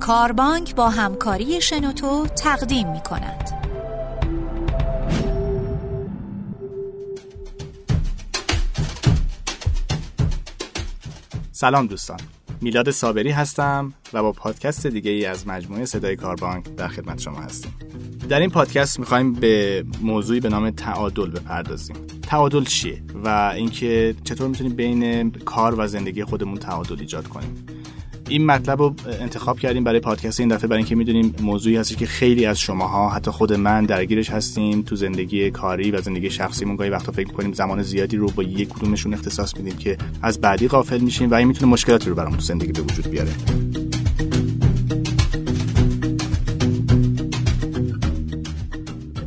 کاربانک با همکاری شنوتو تقدیم می کند. سلام دوستان. میلاد صابری هستم و با پادکست دیگه ای از مجموعه صدای کاربانک در خدمت شما هستیم. در این پادکست می‌خوایم به موضوعی به نام تعادل بپردازیم. تعادل چیه و اینکه چطور می‌تونیم بین کار و زندگی خودمون تعادل ایجاد کنیم؟ این مطلب رو انتخاب کردیم برای پادکست این دفعه برای اینکه می‌دونیم موضوعی هستی که خیلی از شماها حتی خود من درگیرش هستیم تو زندگی کاری و زندگی شخصیمون. گاهی وقتا فکر می‌کنیم زمان زیادی رو با یک کدومشون اختصاص میدیم که از بعدی غافل میشیم و این می‌تونه مشکلاتی رو برامون تو زندگی به وجود بیاره.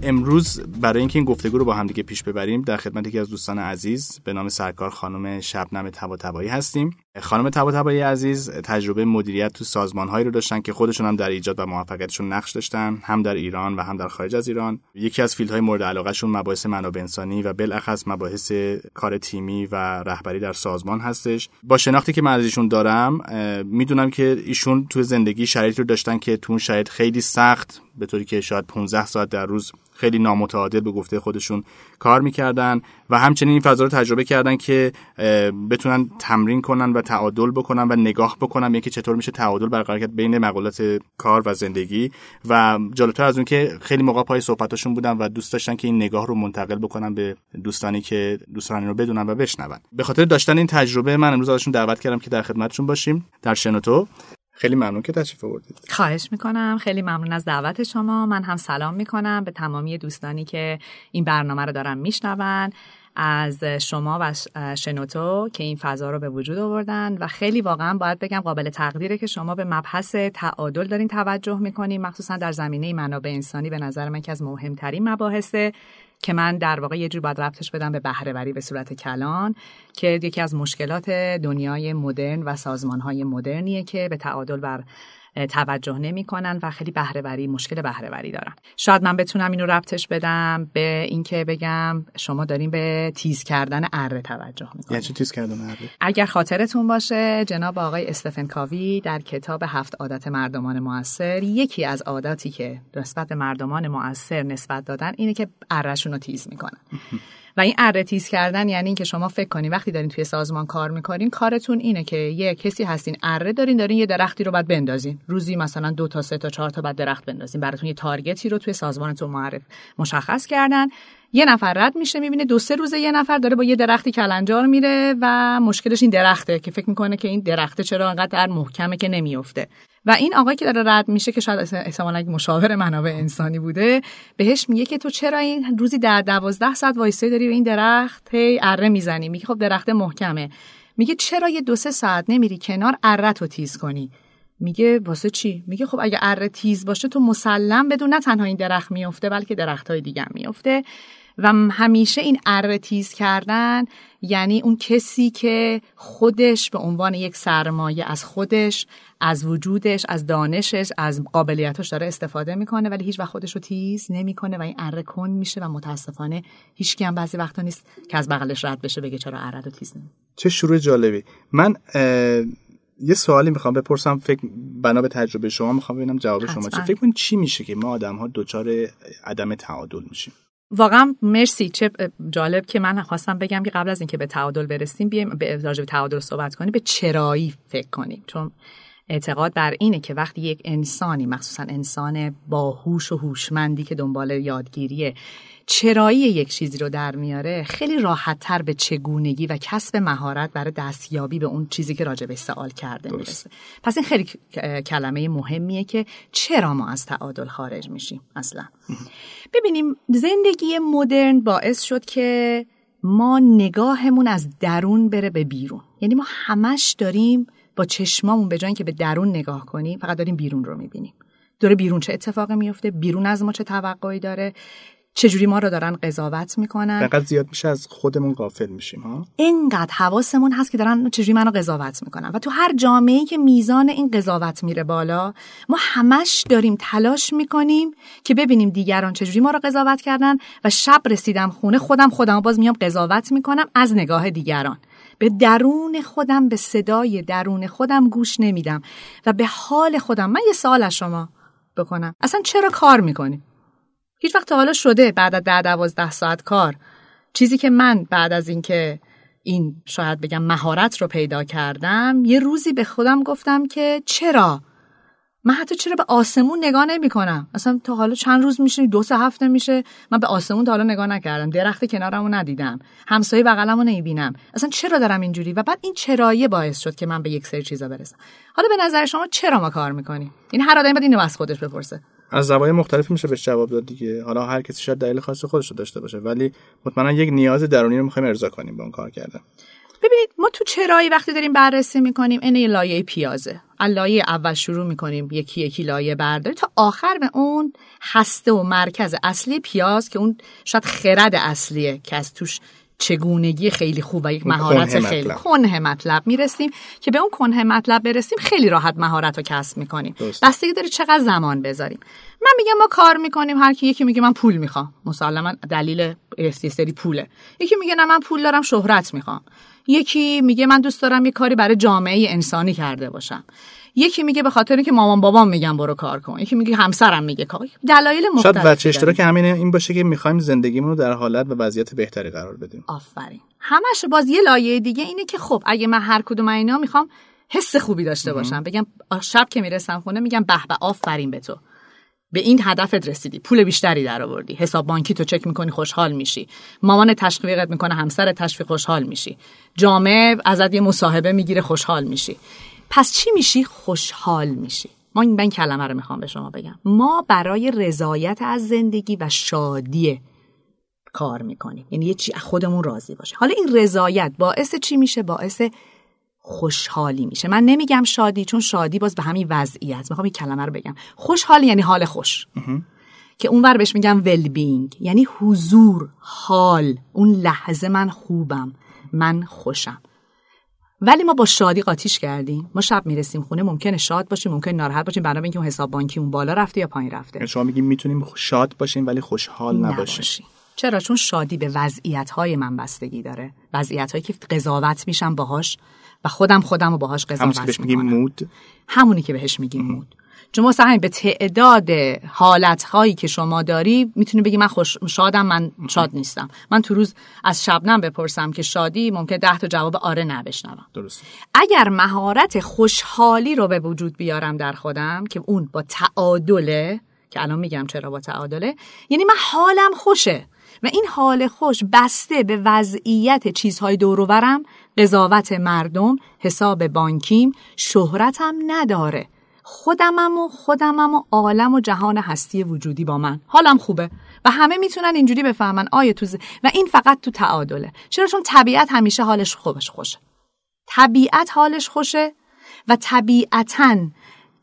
امروز برای اینکه این گفتگو رو با هم دیگه پیش ببریم در خدمت یکی از دوستان عزیز به نام سرکار خانم شبنم تباتبایی هستیم. خانم تباتبایی عزیز تجربه مدیریت تو سازمانهایی رو داشتن که خودشون هم در ایجاد و موفقیتشون نقش داشتن هم در ایران و هم در خارج از ایران. یکی از فیلدهای مورد علاقهشون مباحث منابع انسانی و بالاخص مباحث کار تیمی و رهبری در سازمان هستش. با شناختی که من از ایشون دارم می‌دونم که ایشون تو زندگی شرایطی رو داشتن که تو اون شرایط خیلی سخت به طوری که شاید 15 ساعت در روز خیلی نامتعادل به گفته خودشون کار می‌کردن و همچنین این فضا رو تجربه کردن که بتونن تمرین کنن و تعادل بکنن و نگاه بکنن یکی چطور میشه تعادل برقرار کرد بین مقولات کار و زندگی. و جالبتر از اون که خیلی موقع پای صحبتاشون بودن و دوست داشتن که این نگاه رو منتقل بکنن به دوستانی که دوستان رو بدونن و بشنون. به خاطر داشتن این تجربه من امروز ازشون دعوت کردم که در خدمتشون باشیم. در شنوتو. خیلی ممنون که تشریف آوردید. خواهش می‌کنم. خیلی ممنون از دعوت شما. من هم سلام می‌کنم به تمامی دوستانی که این برنامه رو دارن میشنون. از شما و شنوتو که این فضا رو به وجود آوردن و خیلی واقعا باید بگم قابل تقدیره که شما به مبحث تعادل دارین توجه می‌کنین مخصوصا در زمینه منابع انسانی. به نظر من که از مهمترین مباحثه که من در واقع یه جور باید ربطش بدم به بهرهوری به صورت کلان که یکی از مشکلات دنیای مدرن و سازمانهای مدرنیه که به تعادل بر توجه نمی‌کنن و خیلی بهرهوری مشکل بهرهوری دارن. شاید من بتونم اینو ربطش بدم به اینکه بگم شما داریم به تیز کردن اره توجه می‌کنید یعنی چی تیز کردن اره اگر خاطرتون باشه جناب آقای استفن کاوی در کتاب هفت عادت مردمان موثر یکی از عاداتی که نسبت به مردمان موثر نسبت دادن اینه که ارهشون رو تیز می‌کنن. و این اره تیز کردن یعنی اینکه شما فکر کنین وقتی دارین توی سازمان کار می‌کنین کارتون اینه که یه کسی هستین اره دارین دارین یه درختی رو بعد بندازین. روزی مثلا دو تا سه تا چهار تا بعد درخت بندازین. براتون یه تارگتی رو توی سازمانتون معرف مشخص کردن. یه نفر رد میشه می‌بینه دو سه روزه یه نفر داره با یه درختی کلنجار میره و مشکلش این درخته که فکر می‌کنه که این درخته چرا انقدر محکمه که نمیفته و این آقای که داره رد میشه که شاید احتمالاً مشاور منابع انسانی بوده بهش میگه که تو چرا این روزی در دوازده ساعت وایسه داری به این درخت؟ هی اره می‌زنی. میگه خب درخت محکمه. میگه چرا یه دو سه ساعت نمیری کنار اره تو تیز کنی؟ میگه واسه چی؟ میگه خب اگه اره تیز باشه تو مسلم بدون نه تنها این درخت میفته بلکه درخت های دیگه میفته و همیشه این اره تیز کردن یعنی اون کسی که خودش به عنوان یک سرمایه از خودش از وجودش از دانشش از قابلیتش داره استفاده می‌کنه ولی هیچ وقت خودش رو تیز نمی‌کنه و این اره کن میشه و متاسفانه هیچ هم بعضی وقتا نیست که از بغلش رد بشه بگه چرا اره رو تیز نمی چه شروع جالبی. من یه سوالی می‌خوام بپرسم فکر بنا به تجربه شما می‌خوام ببینم جواب شما چه فکر کنید چی میشه که ما آدم ها دچار عدم تعادل میشیم؟ واقعا مرسی. چه جالب که من خواستم بگم که قبل از اینکه به تعادل برسیم بیایم به تعادل صحبت کنیم. به چرایی فکر کنیم. چون اعتقاد بر اینه که وقتی یک انسانی مخصوصا انسان باهوش و هوشمندی که دنبال یادگیریه چرایی یک چیزی رو در میاره خیلی راحت تر به چگونگی و کسب مهارت برای دستیابی به اون چیزی که راجع به سوال کرده می‌رسه. پس این خیلی کلمه مهمیه که چرا ما از تعادل خارج میشیم اصلا. ببینیم زندگی مدرن باعث شد که ما نگاهمون از درون بره به بیرون. یعنی ما همش داریم با چشمامون به جای که به درون نگاه کنیم فقط داریم بیرون رو می‌بینیم. داره بیرون چه اتفاقی میفته بیرون از ما چه توقعی داره؟ چجوری ما رو دارن قضاوت می‌کنن؟ فقط زیاد میشه از خودمون غافل میشیم ها؟ اینقدر حواسمون هست که دارن چجوری منو قضاوت می‌کنن. و تو هر جامعه که میزان این قضاوت میره بالا ما همش داریم تلاش می‌کنیم که ببینیم دیگران چجوری ما رو قضاوت کردن. و شب رسیدم خونه خودم خودم باز میام قضاوت می‌کنم از نگاه دیگران. به درون خودم به صدای درون خودم گوش نمیدم و به حال خودم. من یه سوال از شما بکنم. اصلا چرا کار می‌کنی؟ هیچ وقت حالا شده بعد از ده دوازده ساعت کار. چیزی که من بعد از اینکه این شاید بگم مهارت رو پیدا کردم یه روزی به خودم گفتم که چرا من حتی چرا به آسمون نگاه نمی کنم اصلا تا حالا چند روز میشه دو سه هفته میشه. من به آسمون تا حالا نگاه نکردم. درخت کنارمو ندیدم. همسایه بغلمو نمی‌بینم. اصلا چرا دارم اینجوری؟ و بعد این چرایی باعث شد که من به یک سری چیزا برسم. حالا به نظر شما چرا ما کار می‌کنیم؟ این هر آدمی باید اینو از خودش بپرسه. از زوایای مختلف میشه بهش جواب داد دیگه. حالا هر کسی شاید دلیل خاص خودش رو داشته باشه ولی مطمئنا یک نیاز درونی رو می‌خوایم ارضا کنیم با اون کار کردن. ببینید ما تو چرایی وقتی داریم بررسی می‌کنیم یه لایه پیازه. لایه اول شروع می‌کنیم. یکی یکی لایه برداری تا آخر به اون هسته و مرکز اصلی پیاز که اون شاید خرد اصلیه که از توش چگونگی خیلی خوب و یک مهارت خیلی کنه مطلب می‌رسیم که به اون کنه مطلب برسیم خیلی راحت مهارت رو کسب می‌کنیم. بستگی داره چقدر زمان بذاریم. من میگم ما کار می‌کنیم هر کی یکی میگه من پول می‌خوام. مسلما دلیل استیستری پوله. یکی میگه نه من پول دارم شهرت می‌خوام. یکی میگه من دوست دارم یه کاری برای جامعه انسانی کرده باشم. یکی میگه به خاطر که مامان بابام میگن برو کار کن. یکی میگه همسرم میگه کار. دلایل مختلف شاید وجه اشتراک همین این باشه که می‌خوایم زندگیمون رو در حالت و وضعیت بهتری قرار بدیم. آفرین. همش باز یه لایه دیگه اینه که خب اگه من هر کدوم اینا می‌خوام حس خوبی داشته باشم. بگم شب که می‌رسم خونه میگم به به آفرین به تو. به این هدفت رسیدی. پول بیشتری در آوردی حساب بانکی تو چک می‌کنی خوشحال میشی. مامان تشویقت می‌کنه همسر تشویق خوشحال میشی. جامعه ازت یه مصاحبه می‌گیره خوشحال میشی. پس چی میشی؟ خوشحال میشی. ما این این کلمه رو می‌خوام به شما بگم. ما برای رضایت از زندگی و شادی کار می‌کنیم. یعنی یه چی خودمون راضی باشه حالا این رضایت باعث چی میشه؟ باعث خوشحالی میشه. من نمیگم شادی چون شادی باز به همین وضعیت می‌خوام این کلمه رو بگم. خوشحالی یعنی حال خوش. که اونور بهش میگم ول بینگ یعنی حضور حال. اون لحظه من خوبم. من خوشم. ولی ما با شادی قاطیش کردیم. ما شب می‌رسیم خونه ممکنه شاد باشیم ممکن ناراحت باشیم. برای اینکه اون حساب بانکی اون بالا رفته یا پایین رفته. یعنی شما میگیم می‌تونیم شاد باشیم ولی خوشحال نباشیم. چرا چون شادی به وضعیت های من بستگی داره. وضعیت هایی که قضاوت میشم باهاش و خودم خودم رو باهاش قضاوت همونی که بهش میگیم مود؟ همونی که بهش میگیم مود. چون مثلا به تعداد حالت هایی که شما داری می‌تونی بگی من خوش شادم من شاد نیستم. من تو روز از شبنم بپرسم که شادی ممکن ده تا جواب آره نبشنوم درست اگر مهارت خوشحالی رو به وجود بیارم در خودم که اون با تعادله که الان میگم چرا با تعادله یعنی من حالم خوشه. و این حال خوش بسته به وضعیت چیزهای دوروبرم قضاوت مردم حساب بانکیم شهرتم نداره. خودمم و خودمم و عالم و جهان هستی وجودی با من. حالم خوبه و همه می‌تونن اینجوری بفهمن. آیا تو و این فقط تو تعادله. چرا؟ چون طبیعت همیشه حالش خوبش خوشه. طبیعت حالش خوشه و طبیعتا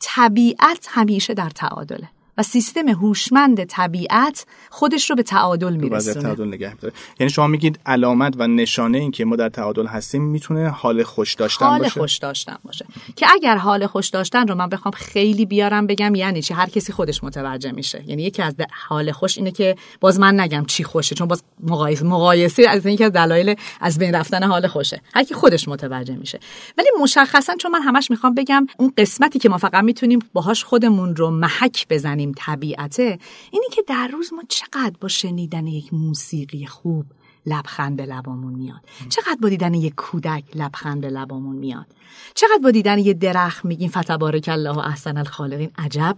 طبیعت همیشه در تعادله. و سیستم هوشمند طبیعت خودش رو به تعادل میرسونه. تعادل نگه میداره. یعنی شما میگید علامت و نشانه این که ما در تعادل هستیم می‌تونه حال خوش داشتن حال باشه؟ حال خوش داشتن باشه. که اگر حال خوش داشتن رو من بخوام خیلی بیارم بگم یعنی چی؟ هر کسی خودش متوجه میشه. یعنی یکی از حال خوش اینه که باز من نگم چی خوشه چون باز مقایسه مقایسه از اینکه از دلایل از بین رفتن حال خوشه. هر کی خودش متوجه میشه. ولی مشخصا چون من همش می‌خوام بگم اون قسمتی که ما فقط می‌تونیم باهاش خودمون رو محک بزنیم طبیعته اینی که در روز ما چقدر با شنیدن یک موسیقی خوب لبخند به لبامون میاد. چقدر با دیدن یک کودک لبخند به لبامون میاد. چقدر با دیدن یک درخت میگیم فتبارک الله و احسن الخالقین. عجب.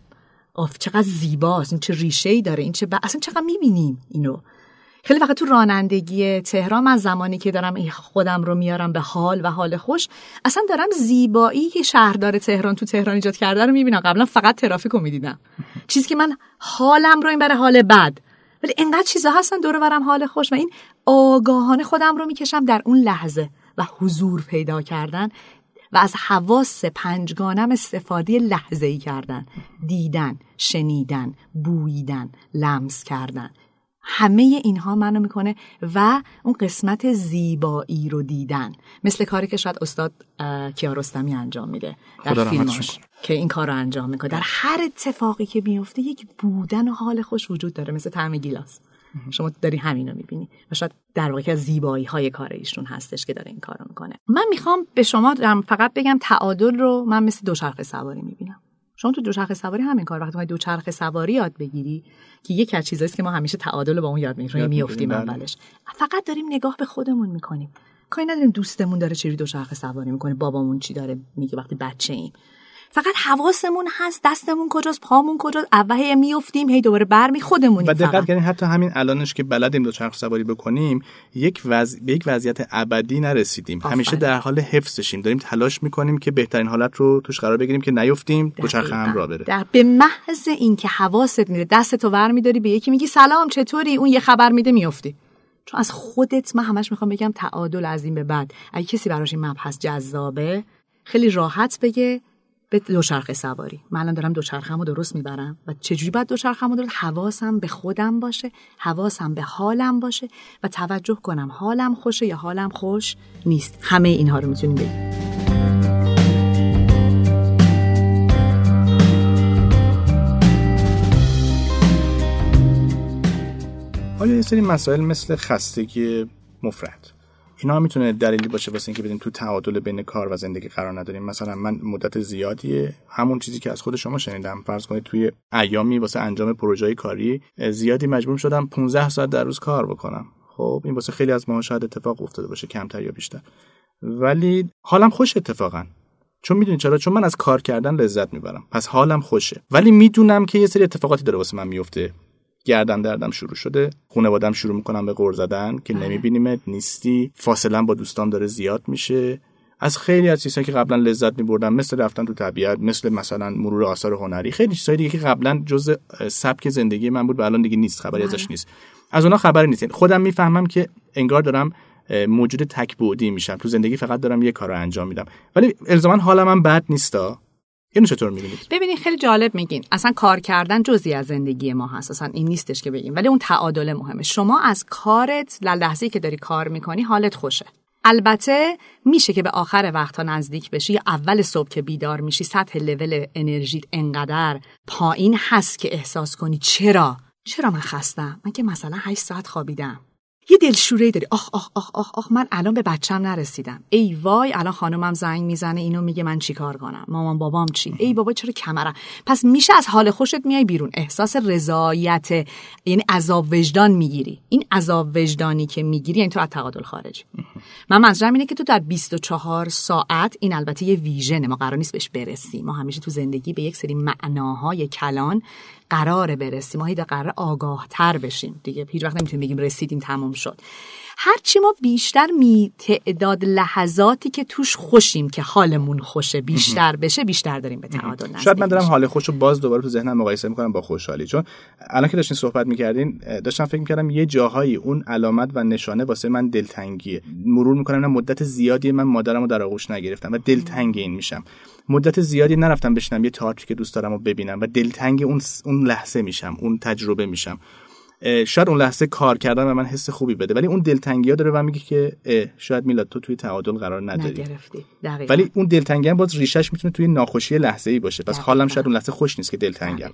آف چقدر زیباست. این چه ریشه ای داره. این چه ب... اصلا چقدر می‌بینیم اینو. خیلی وقت تو رانندگی تهران از زمانی که دارم خودم رو میارم به حال و حال خوش اصلا دارم زیبایی که شهردار تهران تو تهران ایجاد کرده رو می‌بینم. قبلا فقط ترافیک رو می‌دیدم. چیزی که من حالم رو این برای حال بد. ولی انقدر چیزا هستن دور برم حال خوش و این آگاهانه خودم رو می‌کشم در اون لحظه و حضور پیدا کردن و از حواس پنجگانم استفاده لحظه ای کردن. دیدن شنیدن بویدن لمس کردن. همه اینها منو می‌کنه و اون قسمت زیبایی رو دیدن. مثل کاری که شاید استاد کیارستمی انجام میده در فیلماش که این کار رو انجام می‌کنه. در هر اتفاقی که میفته یک بودن و حال خوش وجود داره مثل طعم گیلاس. شما داری همین رو می‌بینی و شاید در واقع از زیبایی های کار ایشون هستش که داره این کارو می‌کنه. من می‌خوام به شما فقط بگم تعادل رو من مثل دوچرخه سواری می‌بینم. شما تو دوچرخه سواری همین کار وقتی دوچرخه سواری یاد بگیری که یکی از چیزایی که ما همیشه تعادل با اون یاد می‌گیریم میافتیم بله. اولش. فقط داریم نگاه به خودمون می‌کنیم. کاری نداریم دوستمون داره چجوری دوچرخه سواری می‌کنه بابامون چی داره میگه وقتی بچه ایم فقط حواسمون هست دستمون کجاست پامون کجاست اول میافتیم هی دوباره برمی خودمونیم و دقت کردین حتی همین الانش که بلدیم دوچرخه سواری بکنیم یک وضع... به یک وضعیت ابدی نرسیدیم. همیشه در حال حفظشیم. داریم تلاش می‌کنیم که بهترین حالت رو توش قرار بگیریم که نیفتیم دوچرخه هم را بره. در به محض اینکه حواست میره دستتو ور میداری به یکی میگی سلام چطوری؟ اون یه خبر میده میافتی. چون از خودت من همش می‌خوام بگم تعادل از این به بعد. اگه کسی براش این مبحث جذابه خیلی راحت بگه به دوچرخه سواری. من الان دارم دوچرخه‌مو درست می‌برم. و چجوری باید دوچرخه‌مو درست حواسم به خودم باشه حواسم به حالم باشه و توجه کنم حالم خوشه یا حالم خوش نیست. همه اینها رو می‌تونیم بگیم. آیا یه سری مسائل مثل خستگی مفرد. اینا می‌تونه دلیلی باشه واسه اینکه بدیم تو تعادل بین کار و زندگی قرار نداریم. مثلا من مدت زیادیه. همون چیزی که از خود شما شنیدم. فرض کنید توی ایامی واسه انجام پروژه کاری زیادی مجبور شدم 15 ساعت در روز کار بکنم. خب این واسه خیلی از ما شاید اتفاق افتاده باشه کمتر یا بیشتر. ولی حالم خوش اتفاقا. چون می‌دونی چرا؟ چون من از کار کردن لذت می‌برم. پس حالم خوشه. ولی می‌دونم که یه سری اتفاقاتی داره واسه من میفته گردن دردم شروع شده. خانوادم شروع می‌کنم به غور زدن که بله. نمیبینیمت نیستی. فاصله با دوستان داره زیاد میشه. از خیلی از چیزهایی که قبلا لذت میبردم مثل رفتن تو طبیعت مثل مثلا مرور آثار هنری خیلی چیزایی دیگه که قبلا جز سبک زندگی من بود و الان دیگه نیست خبری ازش بله. نیست. از اونا خبری نیست. خودم می‌فهمم که انگار دارم موجود تک بعدی میشم. تو زندگی فقط دارم یه کار رو انجام میدم. ولی الزاما حالم من بد نیستا اینو چطور می‌بینید ببینید خیلی جالب میگین. اصلا کار کردن جزی از زندگی ما هست. اصلا این نیستش که بگیم. ولی اون تعادل مهمه. شما از کارت لحظه‌ای که داری کار می‌کنی حالت خوشه. البته میشه که به آخر وقتها نزدیک بشی یا اول صبح که بیدار میشی سطح لول انرژیت انقدر پایین هست که احساس کنی چرا؟ چرا من خستم؟ من که مثلا 8 ساعت خوابیدم. یه دلشوره داری. آخ آخ آخ آخ آخ من الان به بچم نرسیدم. ای وای الان خانمم زنگ می‌زنه اینو میگه من چیکار کنم؟ مامان بابام چی؟ ای بابا چرا کمرم؟ پس میشه از حال خوشت میای بیرون. احساس رضایت یعنی عذاب وجدان می‌گیری. این عذاب وجدانی که می‌گیری یعنی تو از تعادل خارجی من منظورم اینه که تو در 24 ساعت این البته یه ویژنه ما قرار نیست بهش برسیم. ما همیشه تو زندگی به یک سری معناهای کلان قرار برسیم. ما هیچ قرار آگاه تر بشیم. دیگه هیچ وقت نمی‌تونیم بگیم رسیدیم تموم شد. هرچی ما بیشتر می تعداد لحظاتی که توش خوشیم که حالمون خوشه بیشتر بشه بیشتر داریم به تعادل نزدیک شاید من دارم حال خوش رو باز دوباره تو ذهنم مقایسه می‌کنم با خوشحالی. چون الان که داشتین صحبت می‌کردین داشتم فکر می‌کردم یه جاهایی اون علامت و نشانه واسه من دلتنگیه. مرور می‌کنم مدت زیادی من مادرمو در آغوش نگرفتم و دلتنگ این میشم. مدت زیادی نرفتم بشنم یه تئاتری که دوست دارم و ببینم و دلتنگ اون اون لحظه میشم اون تجربه میشم. شاید اون لحظه کار کردن به من حس خوبی بده. ولی اون دلتنگی ها داره و میگه که شاید میلاد تو توی تعادل قرار نداری. ولی اون دلتنگی هم باز ریشش می‌تونه توی ناخوشی لحظه ای باشه. پس حالم شاید اون لحظه خوش نیست که دلتنگم.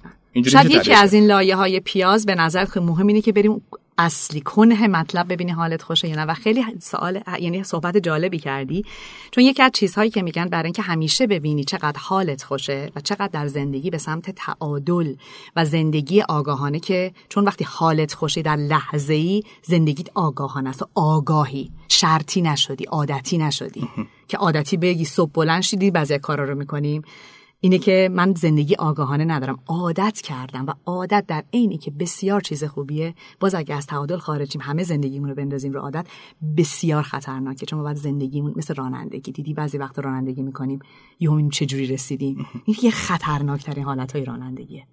شاید یکی از این لایه های پیاز به نظر خیلی مهم اینه که بریم اصلی کنه مطلب ببینی حالت خوشه یا نه. و خیلی سوال یعنی صحبت جالبی کردی. چون یکی از چیزهایی که میگن برای اینکه همیشه ببینی چقدر حالت خوشه و چقدر در زندگی به سمت تعادل و زندگی آگاهانه که چون وقتی حالت خوشه در لحظه ای زندگیت آگاهانه است و آگاهی شرطی نشدی عادتی نشدی. که عادتی بگی صبح بلند شدی بعضی کارا رو می‌کنیم. اینه که من زندگی آگاهانه ندارم. عادت کردم و عادت در عینی که بسیار چیز خوبیه. باز اگه از تعادل خارجیم همه زندگیمون رو بندازیم رو عادت بسیار خطرناکه. چون ما بعد زندگیمون مثل رانندگی. دیدی بعضی وقت رانندگی می‌کنیم. یهو چجوری رسیدیم؟ این یه خطرناکترین حالت های رانندگیه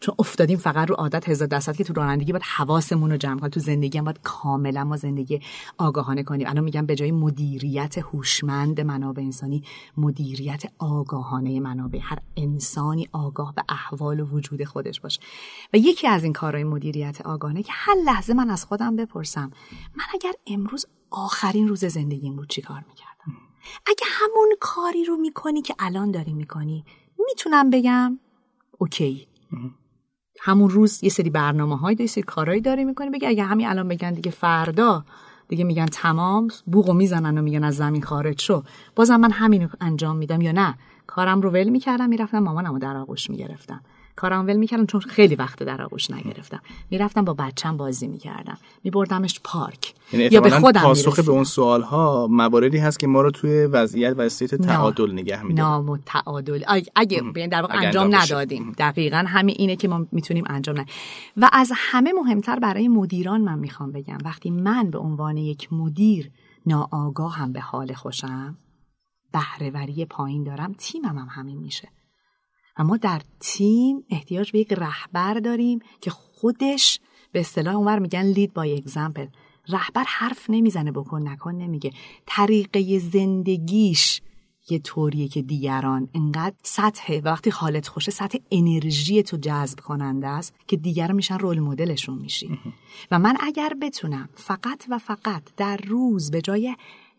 چون افتادیم فقط رو عادت هزار درصد که تو رانندگی باید حواسمون رو جمع کنیم. تو زندگی هم باید کاملا ما زندگی آگاهانه کنیم. الان میگم به جای مدیریت هوشمند منابع انسانی مدیریت آگاهانه منابع. هر انسانی آگاه به احوال و وجود خودش باشه. و یکی از این کارهای مدیریت آگاهانه که هر لحظه من از خودم بپرسم من اگر امروز آخرین روز زندگیم بود چی کار می‌کردم؟ اگه همون کاری رو می‌کنی که الان داری می‌کنی می‌تونم بگم اوکی. همون روز یه سری برنامه های یه سری کارهایی داری می‌کنی بگی اگه همین الان بگن دیگه فردا دیگه میگن تمام بوغو می‌زنن و میگن از زمین خارج شو. بازم من همین انجام میدم یا نه؟ کارم رو ول می‌کردم می‌رفتم مامانم رو در آغوش می‌گرفتم. کارم ول می‌کردم چون خیلی وقت در آغوش نگرفتم. می‌رفتم با بچم بازی می‌کردم. میبردمش پارک. یعنی یا به خودم پاسخ به. اون سوال ها مواردی هست که ما رو توی وضعیت و استیت تعادل نگه میده نام و تعادل اگه, بیاین در واقع انجام. ندادیم. دقیقا همین اینه که ما می‌تونیم انجام ندیم و از همه مهمتر برای مدیران من می‌خوام بگم وقتی من به عنوان یک مدیر ناآگاه هم به حال خوشم بهرهوری پایین دارم تیمم هم همین میشه. و ما در تیم احتیاج به یک رهبر داریم که خودش به اصطلاح اونور میگن لید بای اگزمپل رهبر حرف نمی‌زنه بکن نکن نمیگه. طریقه زندگیش یه طوریه که دیگران انقدر سطح وقتی حالت خوشه سطح انرژی تو جذب کننده است که دیگران میشن رول مدلشون میشی. و من اگر بتونم فقط و فقط در روز به جای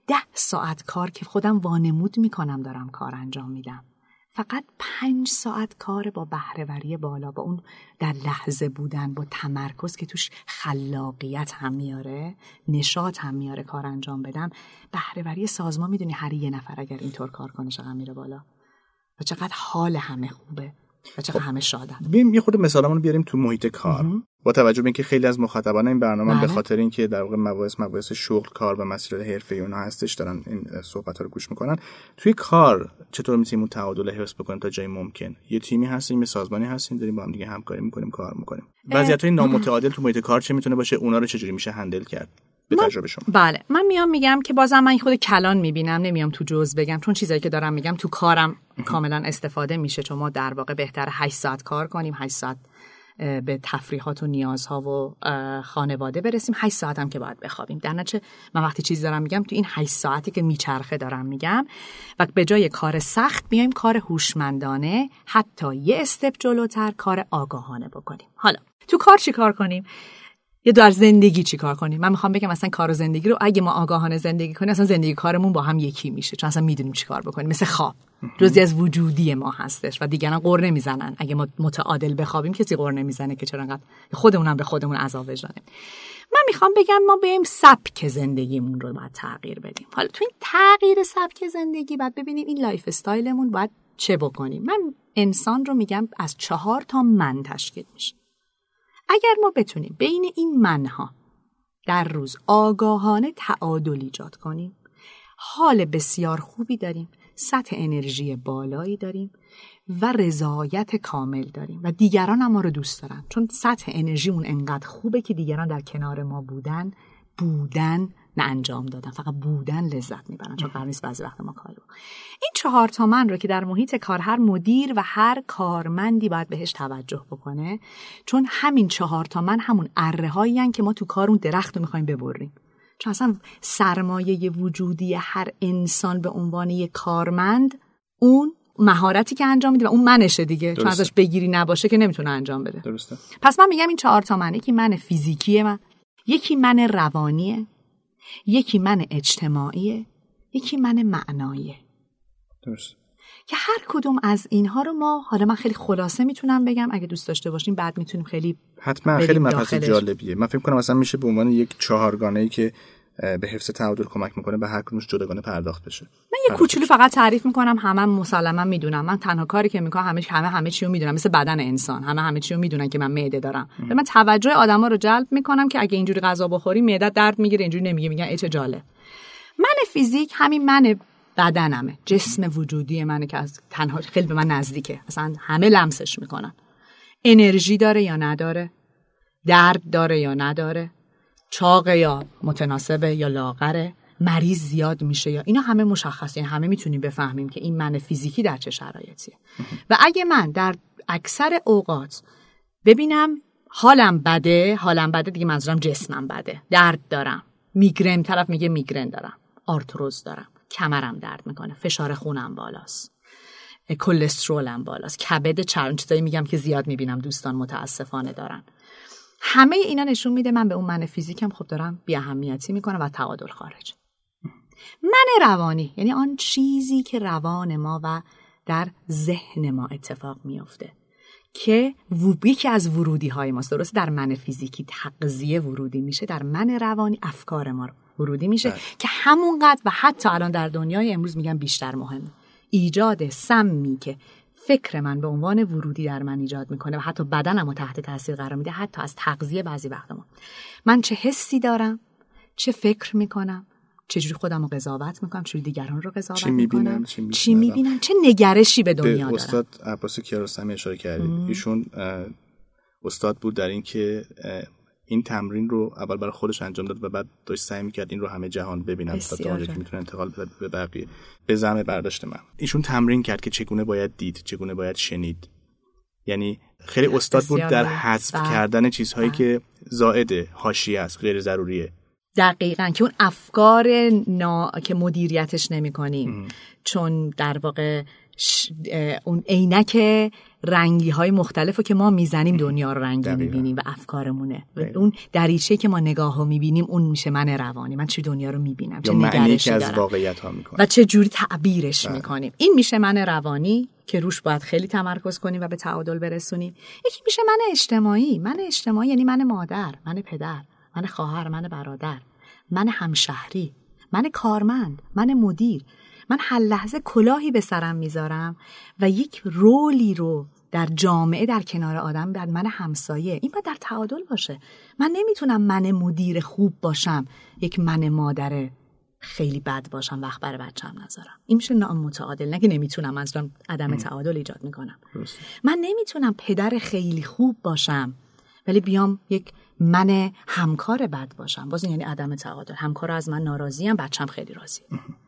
ده ساعت کار که خودم وانمود می‌کنم دارم کار انجام میدم. فقط پنج ساعت کار با بهرهوری بالا با اون در لحظه بودن با تمرکز که توش خلاقیت هم میاره نشاط هم میاره کار انجام بدم. بهرهوری سازمان می‌دونی هر یه نفر اگر اینطور کار کنه چقدر میره بالا؟ و چقدر حال همه خوبه. و چقدر همه شادن. بیایم یه خورده مثالمون رو بیاریم تو محیط کار. با توجه به اینکه خیلی از مخاطبان این برنامه به بله. خاطر اینکه در واقع مباحث مباحث شغل کار و مسائل حرفه‌ای اونها هستش دارن این صحبت ها رو گوش می‌کنن. توی کار چطور می‌تونیم اون تعادل حفظ بکنیم تا جایی ممکن؟ یه تیمی هستیم یه سازمانی هستیم داریم با هم دیگه همکاری می‌کنیم کار می‌کنیم. وضعیت های نامتعادل تو محیط کار چه می‌تونه باشه؟ اونا رو چجوری میشه هندل کرد؟ به تجربه شما. بله. من میام میگم که بازم من خود کلان می‌بینم نمیام تو جز بگم چون چیزایی که دارم میگم تو کارم کاملا استفاده میشه چون ما در واقع بهتر 8 ساعت کار کنیم 8 ساعت به تفریحات و نیازها و خانواده برسیم. 8 ساعت هم که باید بخوابیم. در نتیجه من وقتی چیزی دارم میگم تو این 8 ساعتی که میچرخه دارم میگم. و به جای کار سخت میایم کار هوشمندانه حتی یه استپ جلوتر کار آگاهانه بکنیم. حالا تو کار چی کار کنیم؟ یا در زندگی چی کار کنیم؟ من می‌خوام بگم اصلا کار و زندگی رو اگه ما آگاهانه زندگی کنیم اصلا زندگی کارمون با هم یکی میشه. چون اصلا می‌دونیم چی کار بکنیم. مثل خواب. جزی از وجودی ما هستش و دیگران غر نمی‌زنن. اگه ما متعادل بخوابیم کسی غر نمی‌زنه که چرا انقدر خودمونم به خودمون عذاب وجدانه من می‌خوام بگم ما بریم سبک زندگیمون رو باید تغییر بدیم. حالا تو این تغییر سبک زندگی باید ببینیم این lifestyle مون باید چه بکنیم. من انسان رو میگم از چهار تا من تشکیل میشه. اگر ما بتونیم بین این منها در روز آگاهانه تعادل ایجاد کنیم حال بسیار خوبی داریم. سطح انرژی بالایی داریم و رضایت کامل داریم و دیگران هم ما رو دوست دارن. چون سطح انرژیمون انقدر خوبه که دیگران در کنار ما بودن بودن نه انجام دادن فقط بودن لذت می‌برن چون قرار نیست بعضی وقت ما کار رو این چهار تا من رو که در محیط کار هر مدیر و هر کارمندی باید بهش توجه بکنه چون همین چهار تا من همون اره هایی که ما تو کار اون درخت رو می‌خوایم ببریم. چون اصلا سرمایه وجودی هر انسان به عنوان یک کارمند اون مهارتی که انجام میده و اون منشه دیگه. چون درسته. ازش بگیری نباشه که نمی‌تونه انجام بده. درسته. پس من میگم این چهار تا من یکی من فیزیکیه من. یکی من روانیه. یکی من اجتماعیه. یکی من معناییه. درست که هر کدوم از اینها رو ما حالا من خیلی خلاصه می‌تونم بگم. اگه دوست داشته باشیم بعد می‌تونیم خیلی حتما خیلی مبحث. جالبیه. من فکر کنم مثلا میشه به عنوان یک چهارگانه ای که به حفظ تعادل کمک می‌کنه به هر کدومش جداگانه پرداخت بشه. من یه کوچولو فقط تعریف می‌کنم. همه مسلما می‌دونم من تنها کاری که می‌کنم همه همه همه چی رو می‌دونم مثل بدن انسان. همه همه چی رو می‌دونن که من معده دارم. به من توجه آدما رو جلب می‌کنم که اگه اینجوری غذا بخوری معده درد می‌گیره. اینجوری نمیگه میگن ای چه جالب. من فیزیک همین من بدنمه. جسم وجودی منه که از تنها خیلی به من نزدیکه. اصلا همه لمسش می‌کنن. انرژی داره یا نداره؟ درد داره یا نداره؟ چاقه یا متناسبه یا لاغره؟ مریض زیاد میشه یا اینا همه مشخصه. یعنی همه می‌تونیم بفهمیم که این من فیزیکی در چه شرایطیه. و اگه من در اکثر اوقات ببینم حالم بده حالم بده دیگه منظورم جسمم بده. درد دارم. میگرن طرف میگه میگرن دارم. آرتروز دارم. کمرم درد می‌کنه. فشار خونم بالاست. کلسترولم بالاست. کبد چرم چیزایی میگم که زیاد می‌بینم دوستان متاسفانه دارن. همه اینا نشون میده من به اون من فیزیکم خب دارم بی اهمیتی می‌کنم و تعادل خارج. من روانی یعنی آن چیزی که روان ما و در ذهن ما اتفاق میافته. که یکی از ورودی های ماست. درست در من فیزیکی تقضیه ورودی میشه در من روانی افکار ما ورودی میشه بله. که همونقدر و حتی الان در دنیای امروز میگن بیشتر مهمه ایجاد سمی که فکر من به عنوان ورودی در من ایجاد می‌کنه و حتی بدنم رو تحت تاثیر قرار میده حتی از تغذیه بعضی وقت ما. من چه حسی دارم؟ چه فکر می‌کنم؟ چجوری خودم رو قضاوت می‌کنم؟ چجوری دیگران رو قضاوت چی می‌بینم، می‌کنم؟ چی چی می‌شنوم. می‌بینم؟ چه نگرشی به دنیا به دارم؟ استاد عباس کیارستمی اشاره کردیم ایشون استاد بود در اینکه این تمرین رو اول برای خودش انجام داد و بعد داشت سعی می‌کرد این رو همه جهان ببینن تا تا که. می‌تونه انتقال بده به بقیه. به زعم برداشت من. ایشون تمرین کرد که چگونه باید دید چگونه باید شنید. یعنی خیلی استاد بود در. حذف بله. کردن چیزهایی بله. که زائده حاشیه است غیر ضروریه دقیقا که اون افکار نا... که مدیریتش نمی کنیم. چون در واقع ش... اون عینک رنگی های مختلف رو که ما می‌زنیم دنیا رو رنگی دقیقاً. می‌بینیم و افکارمونه. و دقیقاً. اون دریچه که ما نگاه رو می‌بینیم اون میشه من روانی. من چه دنیا رو می‌بینم چه نگرشی که از واقعیت ها می‌کنه. و چه جوری تعبیرش بله. می‌کنیم. این میشه من روانی که روش باید خیلی تمرکز کنیم و به تعادل برسونیم. یکی میشه من اجتماعی. من اجتماعی یعنی من مادر من پدر. من خواهر من برادر من همشهری من کارمند من مدیر. من هر لحظه کلاهی به سرم می‌ذارم و یک رولی رو در جامعه در کنار آدم در من همسایه. این باید در تعادل باشه. من نمی‌تونم من مدیر خوب باشم یک من مادر خیلی بد باشم وقت برای بچم نذارم. این میشه نامتعادل نه که نمی‌تونم از عدم تعادل ایجاد می‌کنم. من نمی‌تونم پدر خیلی خوب باشم ولی بیام یک من همکار بد باشم. باز یعنی عدم تعادل همکار از من ناراضیم بچم خیلی راضیه.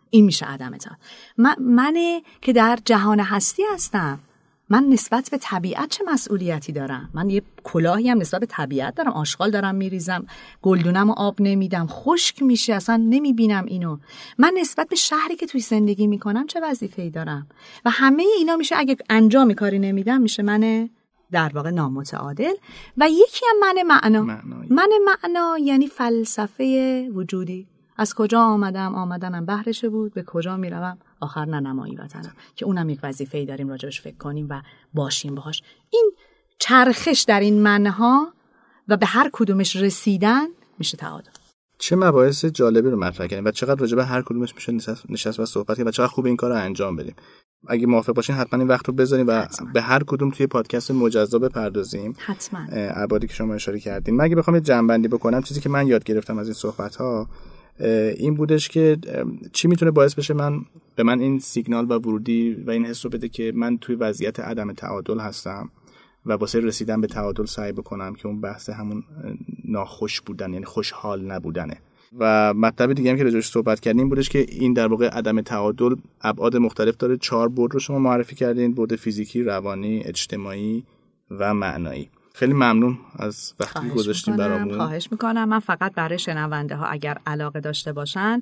این میشه عدم تعادل من منه که در جهان هستی هستم من نسبت به طبیعت چه مسئولیتی دارم؟ من یه کلاهی هم نسبت به طبیعت دارم. آشغال دارم میریزم. گلدونم و آب نمیدم. خشک میشه. اصلا نمی‌بینم اینو. من نسبت به شهری که توی زندگی می‌کنم چه وظیفه‌ای دارم؟ و همه اینا میشه. اگه انجام کاری نمیدم میشه من در واقع نامتعادل. و یکی هم من معنا. من معنا یعنی فلسفه وجودی. از کجا آمدم؟ آمدنم بهرشه بود. به کجا می‌روم؟ آخر نه نمایی وطنم. که اونم یک وظیفه ای داریم راجبش فکر کنیم و باشیم باهاش. این چرخش در این منها و به هر کدومش رسیدن میشه تعادل. چه مباحث جالبی رو مطرح کردیم و چقدر راجع به هر کدومش میشه نشست, و صحبت کرد و چقدر خوب این کار رو انجام بدیم. اگه موافق باشین حتما این وقت رو بذاریم و حتما. به هر کدوم توی پادکست مجزا بپردازیم. حتما. اه، ابعادی که شما اشاره کردین. من اگه بخوام یه جنبندی بکنم چیزی که من یاد گرفتم از این صحبت ها این بودش که چی می‌تونه باعث بشه من به من این سیگنال و ورودی و این حس رو بده که من توی وضعیت عدم تعادل هستم. و واسه رسیدن به تعادل سعی بکنم که اون بحث همون ناخوش بودن یعنی خوشحال نبودنه. و مطلب دیگه هم که راجعش صحبت کردیم بودش که این در واقع عدم تعادل ابعاد مختلف داره. چهار بود رو شما معرفی کردین بود فیزیکی روانی اجتماعی و معنایی. خیلی ممنون از وقتی می‌کنم برامون. خواهش می‌کنم. من فقط برای شنونده ها اگر علاقه داشته باشن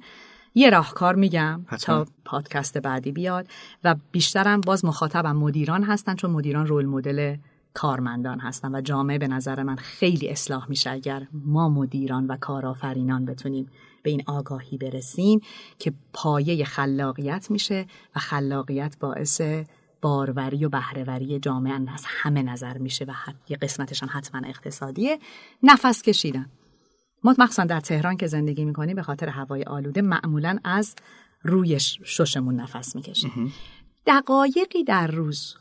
یه راهکار میگم حتما. تا پادکست بعدی بیاد و بیشترم باز مخاطبم مدیران هستن چون مدیران رول مدل کارمندان هستن و جامعه به نظر من خیلی اصلاح میشه اگر ما مدیران و کارآفرینان بتونیم به این آگاهی برسیم که پایه خلاقیت میشه و خلاقیت باعث باروری و بهرهوری جامعه از همه نظر میشه و حت- یه قسمتش هم حتما اقتصادیه. نفس کشیدن. ما مخصوصا در تهران که زندگی می‌کنیم به خاطر هوای آلوده معمولا از روی ششمون نفس می‌کشیم. دقایقی در روز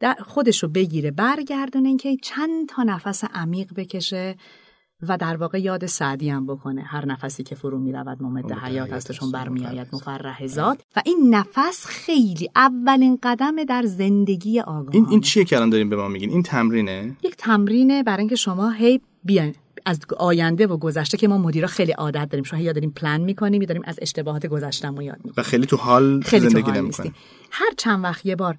در خودش رو بگیره برگردونه اینکه چند تا نفس عمیق بکشه و در واقع یاد سعدی هم بکنه. هر نفسی که فرو می‌رود ممد حیات چون برمیآید مفرح ذات. و این نفس خیلی اولین قدم در زندگی آگاهانه. این این چیه که الان داریم به ما میگین؟ این تمرینه؟ یک تمرینه برای اینکه شما هی بیاین. از آینده و گذشته که ما مدیرا خیلی عادت داریم. شما یاد داریم پلن می‌کنیم می داریم از اشتباهات گذشتهمون یاد می‌کنیم و خیلی تو حال خیلی زندگی نمی‌کنیم. هر چند وقت یه بار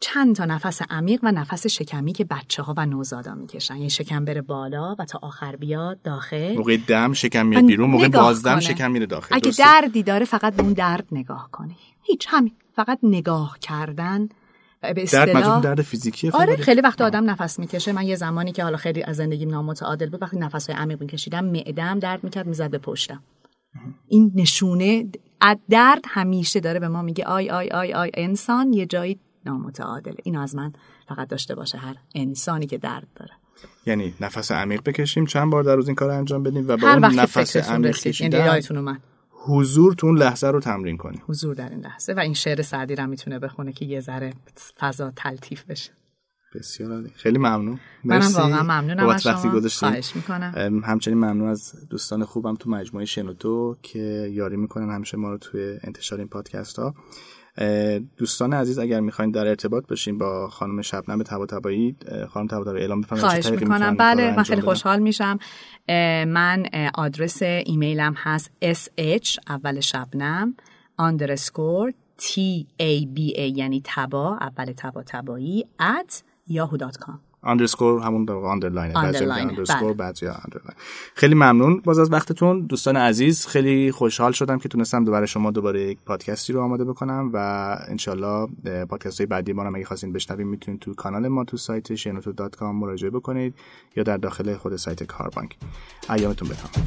چند تا نفس عمیق و نفس شکمی که بچه ها و نوزادا می‌کشن. یعنی شکم بره بالا و تا آخر بیاد داخل. موقع دم شکم میاد بیرون موقع بازدم کنه. شکم میره داخل. اگه درسته؟ دردی داره فقط به اون درد نگاه کنی. هیچ همین. فقط نگاه کردن. به درد اصطلاح منظورتون درد فیزیکیه آره؟ خیلی وقت آدم نفس می‌کشه. من یه زمانی که حالا خیلی از زندگیم نامتعادل بود وقتی نفس های عمیق میکشیدم معدم درد می‌کرد می‌زد به پشتم. این نشونه درد همیشه داره به ما میگه آی آی آی آی انسان یه جایی نامتعادله این از من فقط داشته باشه هر انسانی که درد داره. یعنی نفس عمیق بکشیم چند بار در روز این کار انجام بدیم و با اون نفس عمیق کشیدن حضور تو اون لحظه رو تمرین کنیم. حضور در این لحظه و این شعر سعدی رو می‌تونه بخونه که یه ذره فضا تلطیف بشه. بسیار عالی. خیلی ممنون. منم واقعا ممنونم از شما. خواهش می‌کنم. همچنین ممنون از دوستان خوبم تو مجموعه شنوتو که یاری می‌کنن همیشه ما رو توی انتشار این پادکست ها دوستان عزیز اگر می‌خواین در ارتباط باشین با خانم شبنم طباطبایی خانم طباطبایی اعلام بفرمایید خواهش می‌کنم. بله من خیلی خوشحال میشم. من آدرس ایمیلم هست sh اول شبنم underscore t a b a یعنی تبا اول تبا تبایی at yahoo.com underscore همون در underline underscore بعد یا underline خیلی ممنون باز از وقتتون. دوستان عزیز خیلی خوشحال شدم که تونستم دوباره شما دوباره یک پادکستی رو آماده بکنم و انشالله پادکست های بعدی ما هم اگه خواستین بشنویم می‌تونید تو کانال ما تو سایت شنوتو dot com مراجعه بکنید یا در داخل خود سایت کاربانک. ایامتون بخوام